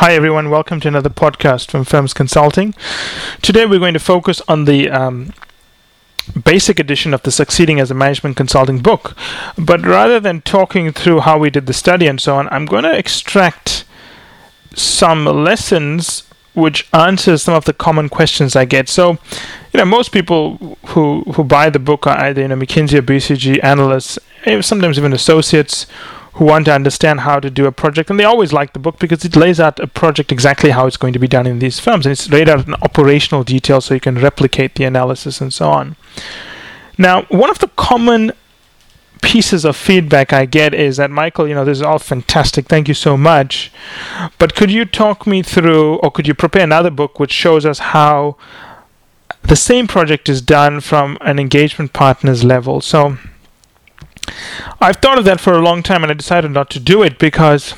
Hi, everyone. Welcome to another podcast from Firms Consulting. Today, we're going to focus on the um, basic edition of the Succeeding as a Management Consulting book. But rather than talking through how we did the study and so on, I'm going to extract some lessons which answers some of the common questions I get. So, you know, most people who who buy the book are either you know McKinsey or BCG analysts, eh, sometimes even associates who want to understand how to do a project, and they always like the book because it lays out a project exactly how it's going to be done in these firms, and it's laid out in operational detail so you can replicate the analysis and so on. Now, one of the common pieces of feedback I get is that Michael, you know, this is all fantastic. Thank you so much. But could you talk me through, or could you prepare another book which shows us how the same project is done from an engagement partner's level? So I've thought of that for a long time and I decided not to do it because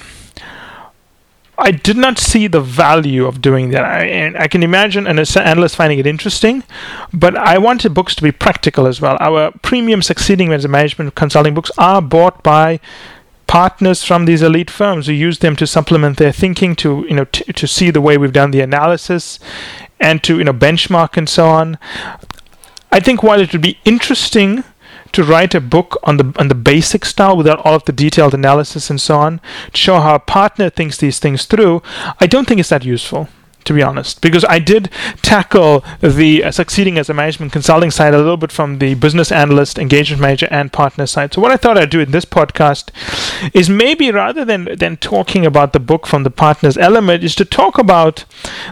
I did not see the value of doing that. I, and I can imagine an analyst finding it interesting, but I wanted books to be practical as well. Our premium succeeding management consulting books are bought by partners from these elite firms who use them to supplement their thinking to you know t- to see the way we've done the analysis and to you know benchmark and so on. I think while it would be interesting to write a book on the on the basic style without all of the detailed analysis and so on to show how a partner thinks these things through, I don't think it's that useful to be honest, because I did tackle the uh, succeeding as a management consulting side a little bit from the business analyst, engagement manager, and partner side. So what I thought I'd do in this podcast is maybe rather than than talking about the book from the partners element, is to talk about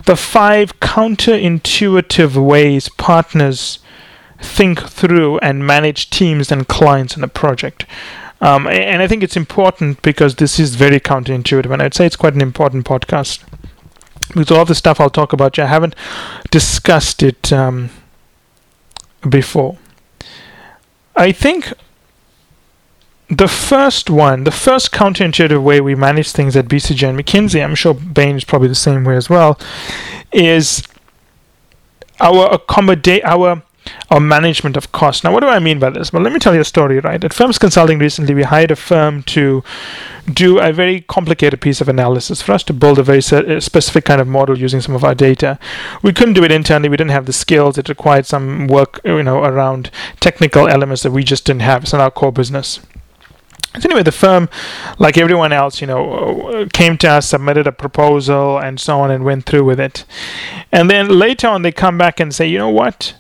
the five counterintuitive ways partners think through and manage teams and clients in a project. Um, and I think it's important because this is very counterintuitive, and I'd say it's quite an important podcast. Because all the stuff I'll talk about, I haven't discussed it um, before. I think the first one, the first counterintuitive way we manage things at BCG and McKinsey, I'm sure Bain is probably the same way as well, is our accommodate our or management of cost. Now, what do I mean by this? Well, let me tell you a story, right? At Firms Consulting recently, we hired a firm to do a very complicated piece of analysis for us to build a very uh, specific kind of model using some of our data. We couldn't do it internally. We didn't have the skills. It required some work, you know, around technical elements that we just didn't have. It's not our core business. So anyway, the firm, like everyone else, you know, came to us, submitted a proposal, and so on, and went through with it. And then later on, they come back and say, you know what?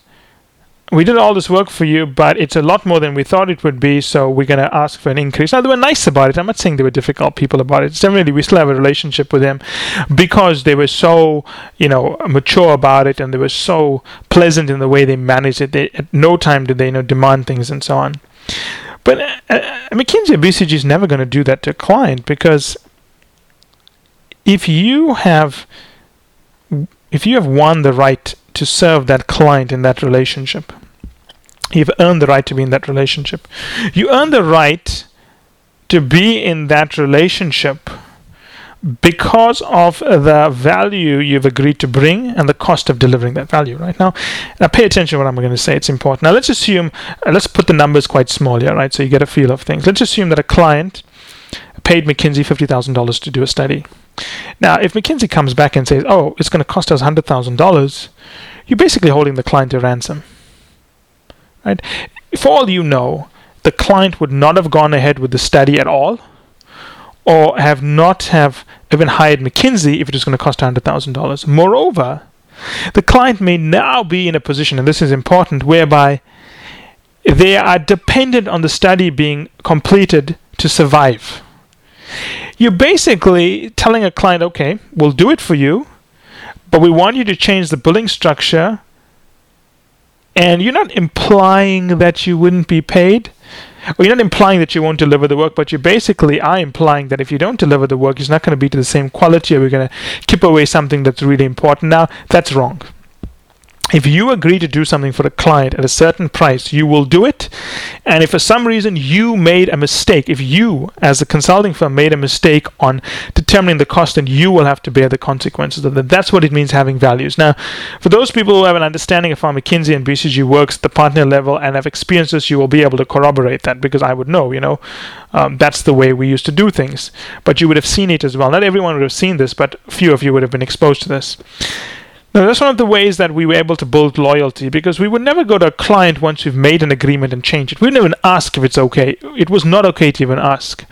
We did all this work for you, but it's a lot more than we thought it would be, so we're going to ask for an increase. Now, they were nice about it. I'm not saying they were difficult people about it. Generally, we still have a relationship with them because they were so, you know, mature about it and they were so pleasant in the way they managed it. They, at no time did they, you know, demand things and so on. But uh, uh McKinsey or BCG is never going to do that to a client because if you have if you have won the right to serve that client in that relationship. You've earned the right to be in that relationship. You earn the right to be in that relationship because of the value you've agreed to bring and the cost of delivering that value right now now pay attention to what i'm going to say it's important now let's assume uh, let's put the numbers quite small here right so you get a feel of things let's assume that a client paid mckinsey $50000 to do a study now, if McKinsey comes back and says, "Oh, it's going to cost us hundred thousand dollars," you're basically holding the client to ransom, right? For all you know, the client would not have gone ahead with the study at all, or have not have even hired McKinsey if it was going to cost hundred thousand dollars. Moreover, the client may now be in a position, and this is important, whereby they are dependent on the study being completed to survive you're basically telling a client, okay, we'll do it for you, but we want you to change the billing structure. And you're not implying that you wouldn't be paid, or you're not implying that you won't deliver the work, but you basically are implying that if you don't deliver the work, it's not going to be to the same quality, or we're going to keep away something that's really important. Now, that's wrong. If you agree to do something for a client at a certain price, you will do it. And if for some reason you made a mistake, if you, as a consulting firm, made a mistake on determining the cost, then you will have to bear the consequences of that. That's what it means having values. Now, for those people who have an understanding of how McKinsey and BCG works at the partner level and have experienced this, you will be able to corroborate that because I would know, you know, um, that's the way we used to do things. But you would have seen it as well. Not everyone would have seen this, but few of you would have been exposed to this. Now, that's one of the ways that we were able to build loyalty because we would never go to a client once we've made an agreement and change it. We wouldn't even ask if it's okay. It was not okay to even ask.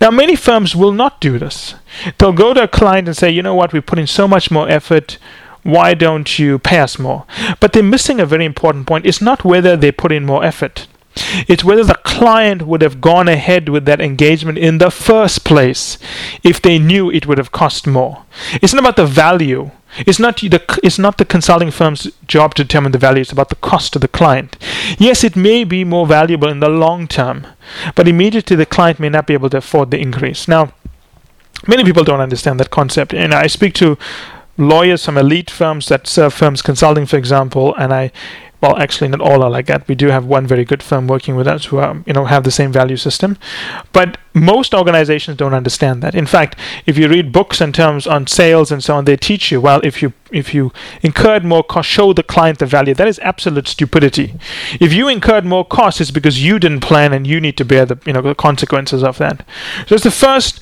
Now, many firms will not do this. They'll go to a client and say, you know what, we put in so much more effort. Why don't you pay us more? But they're missing a very important point. It's not whether they put in more effort. It's whether the client would have gone ahead with that engagement in the first place if they knew it would have cost more. It's not about the value. It's not the it's not the consulting firm's job to determine the value. It's about the cost to the client. Yes, it may be more valuable in the long term, but immediately the client may not be able to afford the increase. Now, many people don't understand that concept, and I speak to lawyers from elite firms that serve firms consulting, for example, and I well actually not all are like that. We do have one very good firm working with us who are, you know have the same value system. But most organizations don't understand that. In fact if you read books and terms on sales and so on they teach you well if you if you incurred more cost show the client the value. That is absolute stupidity. If you incurred more cost it's because you didn't plan and you need to bear the you know the consequences of that. So it's the first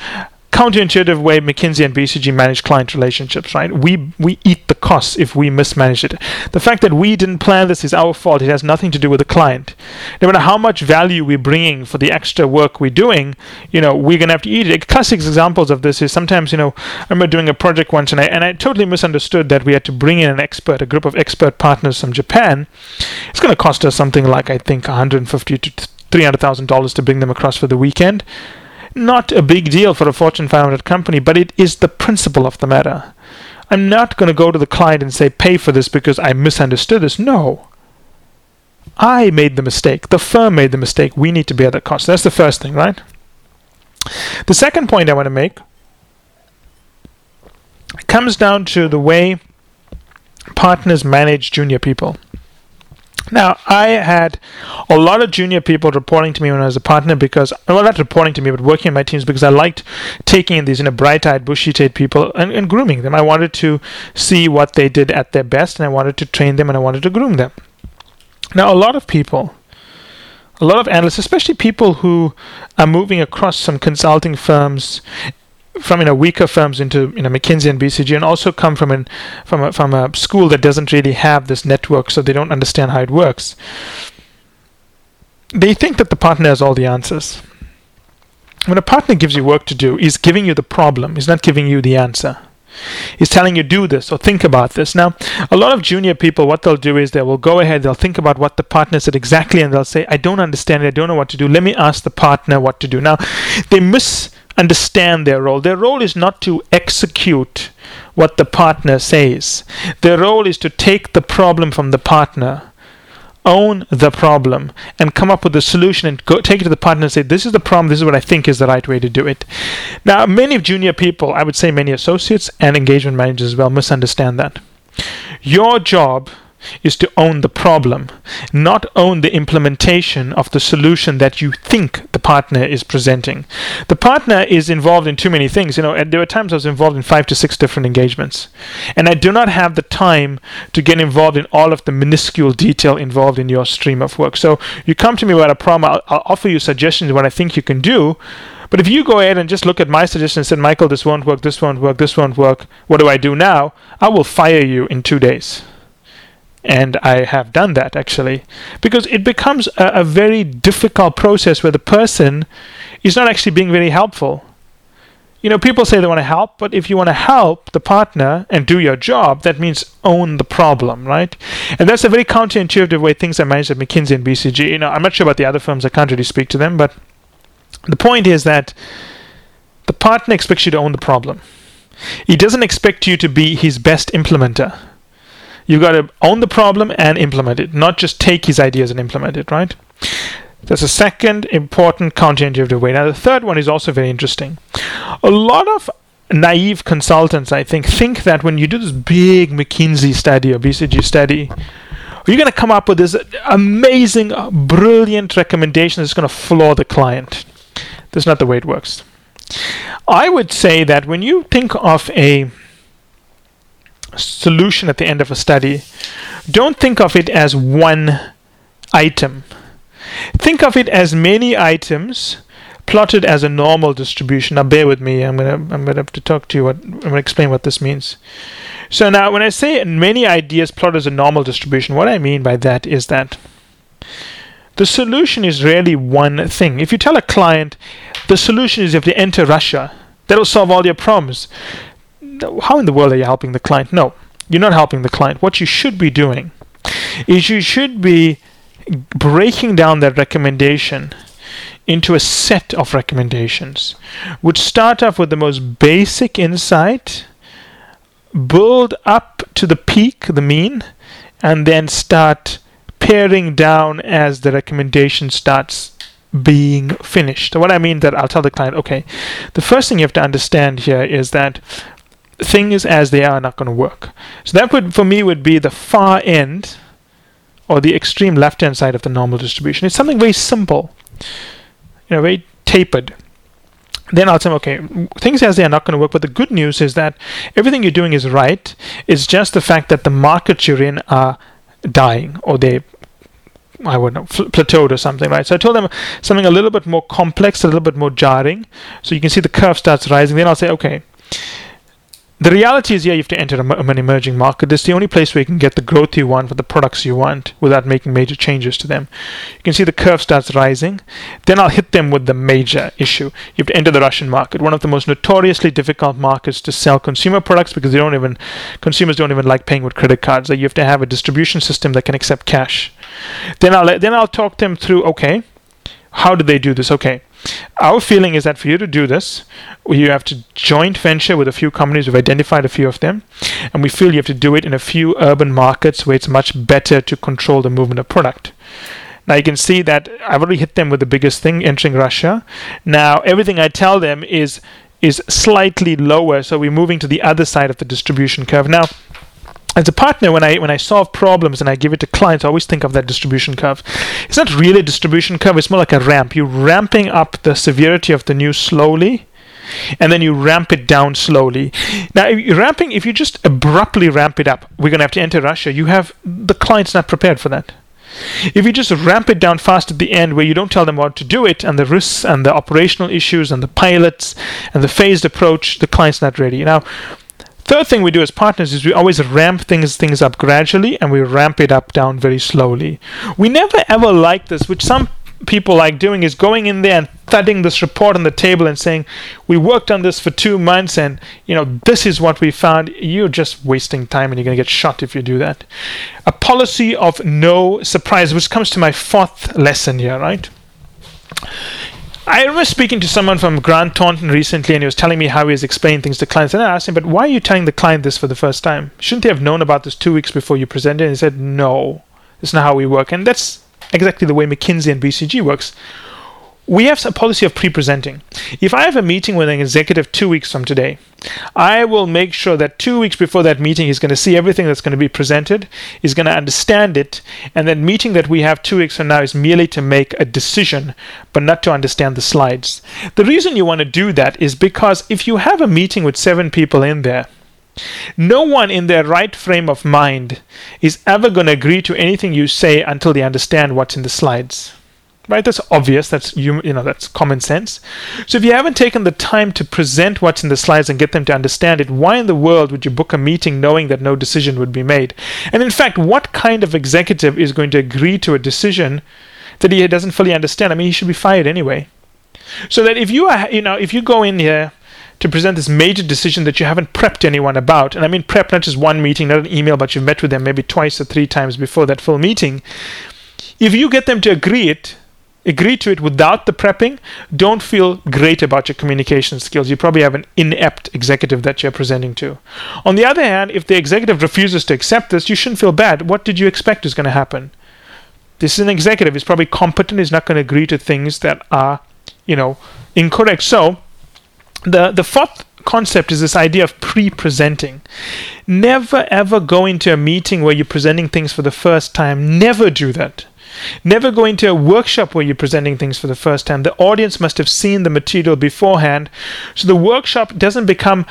counterintuitive way McKinsey and BCG manage client relationships, right? We we eat the costs if we mismanage it. The fact that we didn't plan this is our fault. It has nothing to do with the client. No matter how much value we're bringing for the extra work we're doing, you know, we're gonna have to eat it. Classic examples of this is sometimes, you know, I remember doing a project once and I and I totally misunderstood that we had to bring in an expert, a group of expert partners from Japan. It's gonna cost us something like I think 150 to three hundred thousand dollars to bring them across for the weekend not a big deal for a Fortune 500 company, but it is the principle of the matter. I'm not going to go to the client and say, pay for this because I misunderstood this. No. I made the mistake. The firm made the mistake. We need to bear that cost. That's the first thing, right? The second point I want to make comes down to the way partners manage junior people. Now, I had a lot of junior people reporting to me when I was a partner because, well, not reporting to me, but working in my teams because I liked taking in these you know, bright eyed, bushy tailed people and, and grooming them. I wanted to see what they did at their best and I wanted to train them and I wanted to groom them. Now, a lot of people, a lot of analysts, especially people who are moving across some consulting firms from you know weaker firms into you know McKinsey and BCG, and also come from an from a, from a school that doesn't really have this network, so they don't understand how it works. They think that the partner has all the answers. When a partner gives you work to do, he's giving you the problem. He's not giving you the answer. He's telling you do this or think about this. Now, a lot of junior people, what they'll do is they will go ahead, they'll think about what the partner said exactly, and they'll say, I don't understand it, I don't know what to do. Let me ask the partner what to do. Now, they miss understand their role. Their role is not to execute what the partner says, their role is to take the problem from the partner. Own the problem and come up with a solution and go take it to the partner and say, This is the problem, this is what I think is the right way to do it. Now, many of junior people, I would say many associates and engagement managers as well, misunderstand that. Your job is to own the problem, not own the implementation of the solution that you think the partner is presenting. The partner is involved in too many things. You know, there were times I was involved in five to six different engagements, and I do not have the time to get involved in all of the minuscule detail involved in your stream of work. So you come to me about a problem, I'll, I'll offer you suggestions of what I think you can do. But if you go ahead and just look at my suggestion and say, Michael, this won't work, this won't work, this won't work, what do I do now? I will fire you in two days and I have done that actually because it becomes a, a, very difficult process where the person is not actually being very helpful. You know, people say they want to help, but if you want to help the partner and do your job, that means own the problem, right? And that's a very counterintuitive way things are managed at McKinsey and BCG. You know, I'm not sure about the other firms, I can't really speak to them, but the point is that the partner expects you to own the problem. He doesn't expect you to be his best implementer You've got to own the problem and implement it, not just take his ideas and implement it, right? That's a second important counterintuitive way. Now, the third one is also very interesting. A lot of naive consultants, I think, think that when you do this big McKinsey study or BCG study, you're going to come up with this amazing, brilliant recommendation that's going to floor the client. That's not the way it works. I would say that when you think of a solution at the end of a study, don't think of it as one item. Think of it as many items plotted as a normal distribution. Now, bear with me. I'm gonna I'm gonna have to talk to you. What, I'm gonna explain what this means. So now, when I say many ideas plotted as a normal distribution, what I mean by that is that the solution is really one thing. If you tell a client the solution is you have to enter Russia, that'll solve all your problems. How in the world are you helping the client? No, you're not helping the client. What you should be doing is you should be breaking down that recommendation into a set of recommendations, which start off with the most basic insight, build up to the peak, the mean, and then start paring down as the recommendation starts being finished. So what I mean that I'll tell the client, okay, the first thing you have to understand here is that things as they are, not going to work. So that would, for me, would be the far end or the extreme left-hand side of the normal distribution. It's something very simple, you know, very tapered. Then I'll say, okay, things as they are not going to work. But the good news is that everything you're doing is right. It's just the fact that the markets you're in are dying or they I would know, plateaued or something, right? So I told them something a little bit more complex, a little bit more jarring. So you can see the curve starts rising. Then I'll say, okay, the reality is, yeah, you have to enter an emerging market. This is the only place where you can get the growth you want for the products you want without making major changes to them. You can see the curve starts rising. Then I'll hit them with the major issue. You have to enter the Russian market, one of the most notoriously difficult markets to sell consumer products because they don't even consumers don't even like paying with credit cards. So you have to have a distribution system that can accept cash. Then I'll then I'll talk them through. Okay, how do they do this? Okay our feeling is that for you to do this, you have to joint venture with a few companies. We've identified a few of them, and we feel you have to do it in a few urban markets where it's much better to control the movement of product. Now you can see that I've already hit them with the biggest thing, entering Russia. Now everything I tell them is is slightly lower, so we're moving to the other side of the distribution curve. Now as a partner, when I when I solve problems and I give it to clients, I always think of that distribution curve. It's not really a distribution curve; it's more like a ramp. You're ramping up the severity of the news slowly, and then you ramp it down slowly. Now, if you're ramping, if you just abruptly ramp it up, we're going to have to enter Russia. You have the client's not prepared for that. If you just ramp it down fast at the end, where you don't tell them what to do it, and the risks and the operational issues and the pilots and the phased approach, the client's not ready. Now, Third thing we do as partners is we always ramp things things up gradually and we ramp it up down very slowly. We never ever like this, which some people like doing is going in there and thudding this report on the table and saying, "We worked on this for two months, and you know this is what we found." You're just wasting time, and you're going to get shot if you do that. A policy of no surprise, which comes to my fourth lesson here, right? I remember speaking to someone from Grant Thornton recently, and he was telling me how he was explaining things to clients. And I asked him, "But why are you telling the client this for the first time? Shouldn't they have known about this two weeks before you presented?" And he said, "No, that's not how we work." And that's exactly the way McKinsey and BCG works we have a policy of pre-presenting. If I have a meeting with an executive two weeks from today, I will make sure that two weeks before that meeting, he's going to see everything that's going to be presented, he's going to understand it, and that meeting that we have two weeks from now is merely to make a decision, but not to understand the slides. The reason you want to do that is because if you have a meeting with seven people in there, no one in their right frame of mind is ever going to agree to anything you say until they understand what's in the slides right? That's obvious. That's you, you know that's common sense. So if you haven't taken the time to present what's in the slides and get them to understand it why in the world would you book a meeting knowing that no decision would be made? And in fact what kind of executive is going to agree to a decision that he doesn't fully understand? I mean he should be fired anyway. So that if you are you know if you go in here to present this major decision that you haven't prepped anyone about and i mean prep not just one meeting not an email but you've met with them maybe twice or three times before that full meeting if you get them to agree it agree to it without the prepping, don't feel great about your communication skills. You probably have an inept executive that you're presenting to. On the other hand, if the executive refuses to accept this, you shouldn't feel bad. What did you expect is going to happen? This is an executive. He's probably competent. He's not going to agree to things that are, you know, incorrect. So, the the fourth concept is this idea of pre presenting. Never ever go into a meeting where you're presenting things for the first time. Never do that. Never go into a workshop where you're presenting things for the first time. The audience must have seen the material beforehand. So the workshop doesn't become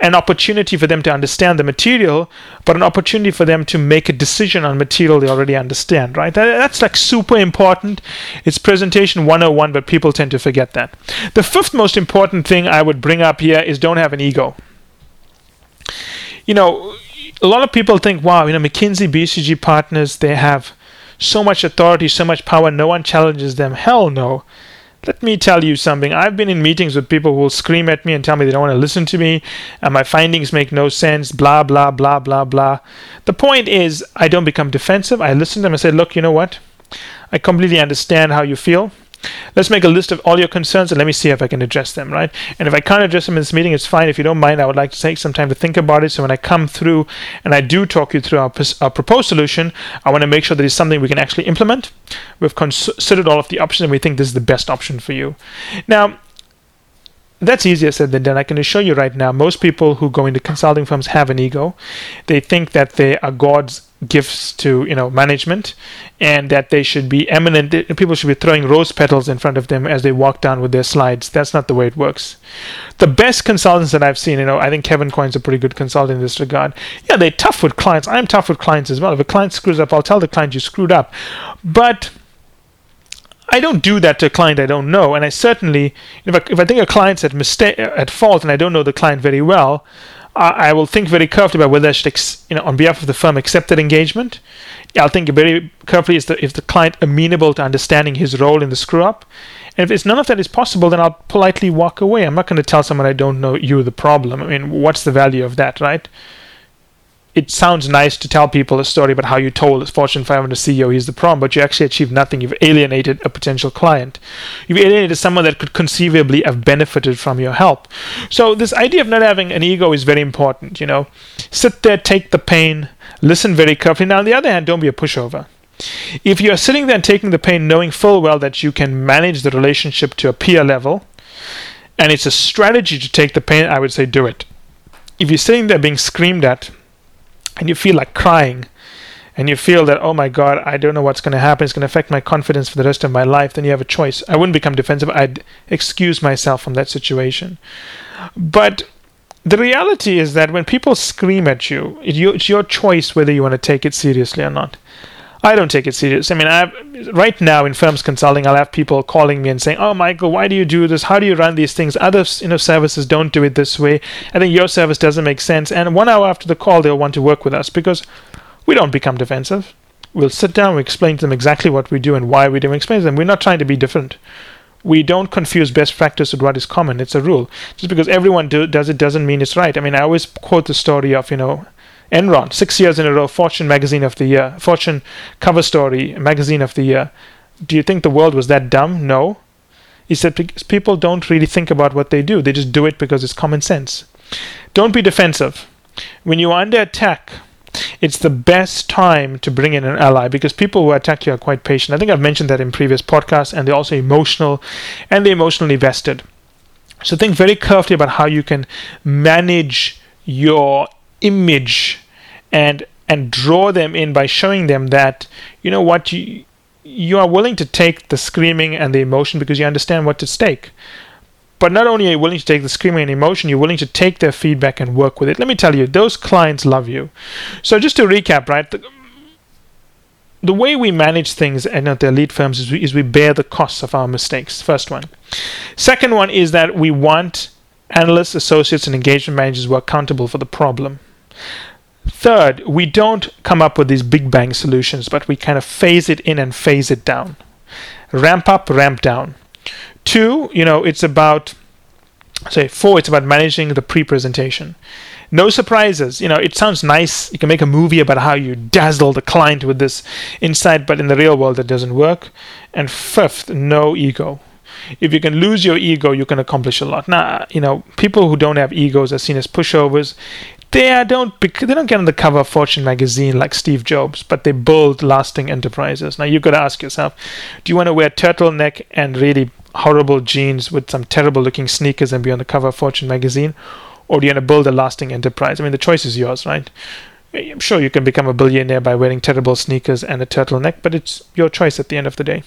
an opportunity for them to understand the material, but an opportunity for them to make a decision on material they already understand, right? That's like super important. It's presentation 101, but people tend to forget that. The fifth most important thing I would bring up here is don't have an ego. You know, a lot of people think, wow, you know, McKinsey, BCG partners, they have so much authority, so much power, no one challenges them. Hell no. Let me tell you something. I've been in meetings with people who will scream at me and tell me they don't want to listen to me, and my findings make no sense, blah, blah, blah, blah, blah. The point is, I don't become defensive. I listen to them and say, look, you know what? I completely understand how you feel. Let's make a list of all your concerns and let me see if I can address them, right? And if I can't address them in this meeting, it's fine. If you don't mind, I would like to take some time to think about it. So when I come through and I do talk you through our, our proposed solution, I want to make sure that it's something we can actually implement. We've considered all of the options and we think this is the best option for you. Now, that's easier said than done. I can assure you right now, most people who go into consulting firms have an ego. They think that they are God's gifts to you know management, and that they should be eminent. People should be throwing rose petals in front of them as they walk down with their slides. That's not the way it works. The best consultants that I've seen, you know, I think Kevin Coyne's a pretty good consultant in this regard. Yeah, they're tough with clients. I'm tough with clients as well. If a client screws up, I'll tell the client you screwed up, but I don't do that to a client I don't know, and I certainly, if I, if I think a client's at mistake at fault and I don't know the client very well, I will think very carefully about whether I should, ex- you know, on behalf of the firm, accept that engagement. I'll think very carefully is the, if the client amenable to understanding his role in the screw up, and if it's none of that is possible, then I'll politely walk away. I'm not going to tell someone I don't know you're the problem. I mean, what's the value of that, right? It sounds nice to tell people a story about how you told Fortune 500 CEO he's the problem, but you actually achieved nothing. You've alienated a potential client. You've alienated someone that could conceivably have benefited from your help. So this idea of not having an ego is very important. You know, sit there, take the pain, listen very carefully. Now, on the other hand, don't be a pushover. If you're sitting there and taking the pain, knowing full well that you can manage the relationship to a peer level, and it's a strategy to take the pain, I would say do it. If you're sitting there being screamed at, and you feel like crying. And you feel that oh my god i don't know what's going to happen. It's going to affect my confidence for the rest of my life. Then you have a choice. I wouldn't become defensive. I'd excuse myself from that situation. But the reality is that when people scream at you it's your choice whether you want to take it seriously or not I don't take it serious. I mean, I right now in firms consulting, I'll have people calling me and saying, "Oh, Michael, why do you do this? How do you run these things? Other you know services don't do it this way. I think your service doesn't make sense." And one hour after the call, they'll want to work with us because we don't become defensive. We'll sit down, we explain to them exactly what we do and why we do. Explain to them we're not trying to be different. We don't confuse best practice with what is common. It's a rule. Just because everyone do, does it doesn't mean it's right. I mean, I always quote the story of you know Enron, six years in a row, Fortune Magazine of the Year, Fortune Cover Story Magazine of the Year. Do you think the world was that dumb? No. He said people don't really think about what they do, they just do it because it's common sense. Don't be defensive. When you're under attack, it's the best time to bring in an ally because people who attack you are quite patient. I think I've mentioned that in previous podcasts, and they're also emotional and they're emotionally vested. So think very carefully about how you can manage your image and and draw them in by showing them that you know what you you are willing to take the screaming and the emotion because you understand what's at stake. But not only are you willing to take the screaming and emotion, you're willing to take their feedback and work with it. Let me tell you, those clients love you. So just to recap, right? The, the way we manage things at the elite firms is we, is we bear the costs of our mistakes. First one. Second one is that we want analysts, associates, and engagement managers who are accountable for the problem. Third, we don't come up with these big bang solutions, but we kind of phase it in and phase it down. Ramp up, ramp down. Two, you know, it's about, say, four, it's about managing the pre presentation. No surprises. You know, it sounds nice. You can make a movie about how you dazzle the client with this insight, but in the real world, that doesn't work. And fifth, no ego if you can lose your ego, you can accomplish a lot. Now, you know, people who don't have egos are seen as pushovers they don't they don't get on the cover of Fortune magazine like Steve Jobs, but they build lasting enterprises. Now you've got to ask yourself, do you want to wear turtleneck and really horrible jeans with some terrible looking sneakers and be on the cover of Fortune magazine? or do you want to build a lasting enterprise? I mean, the choice is yours, right? I'm sure you can become a billionaire by wearing terrible sneakers and a turtleneck, but it's your choice at the end of the day.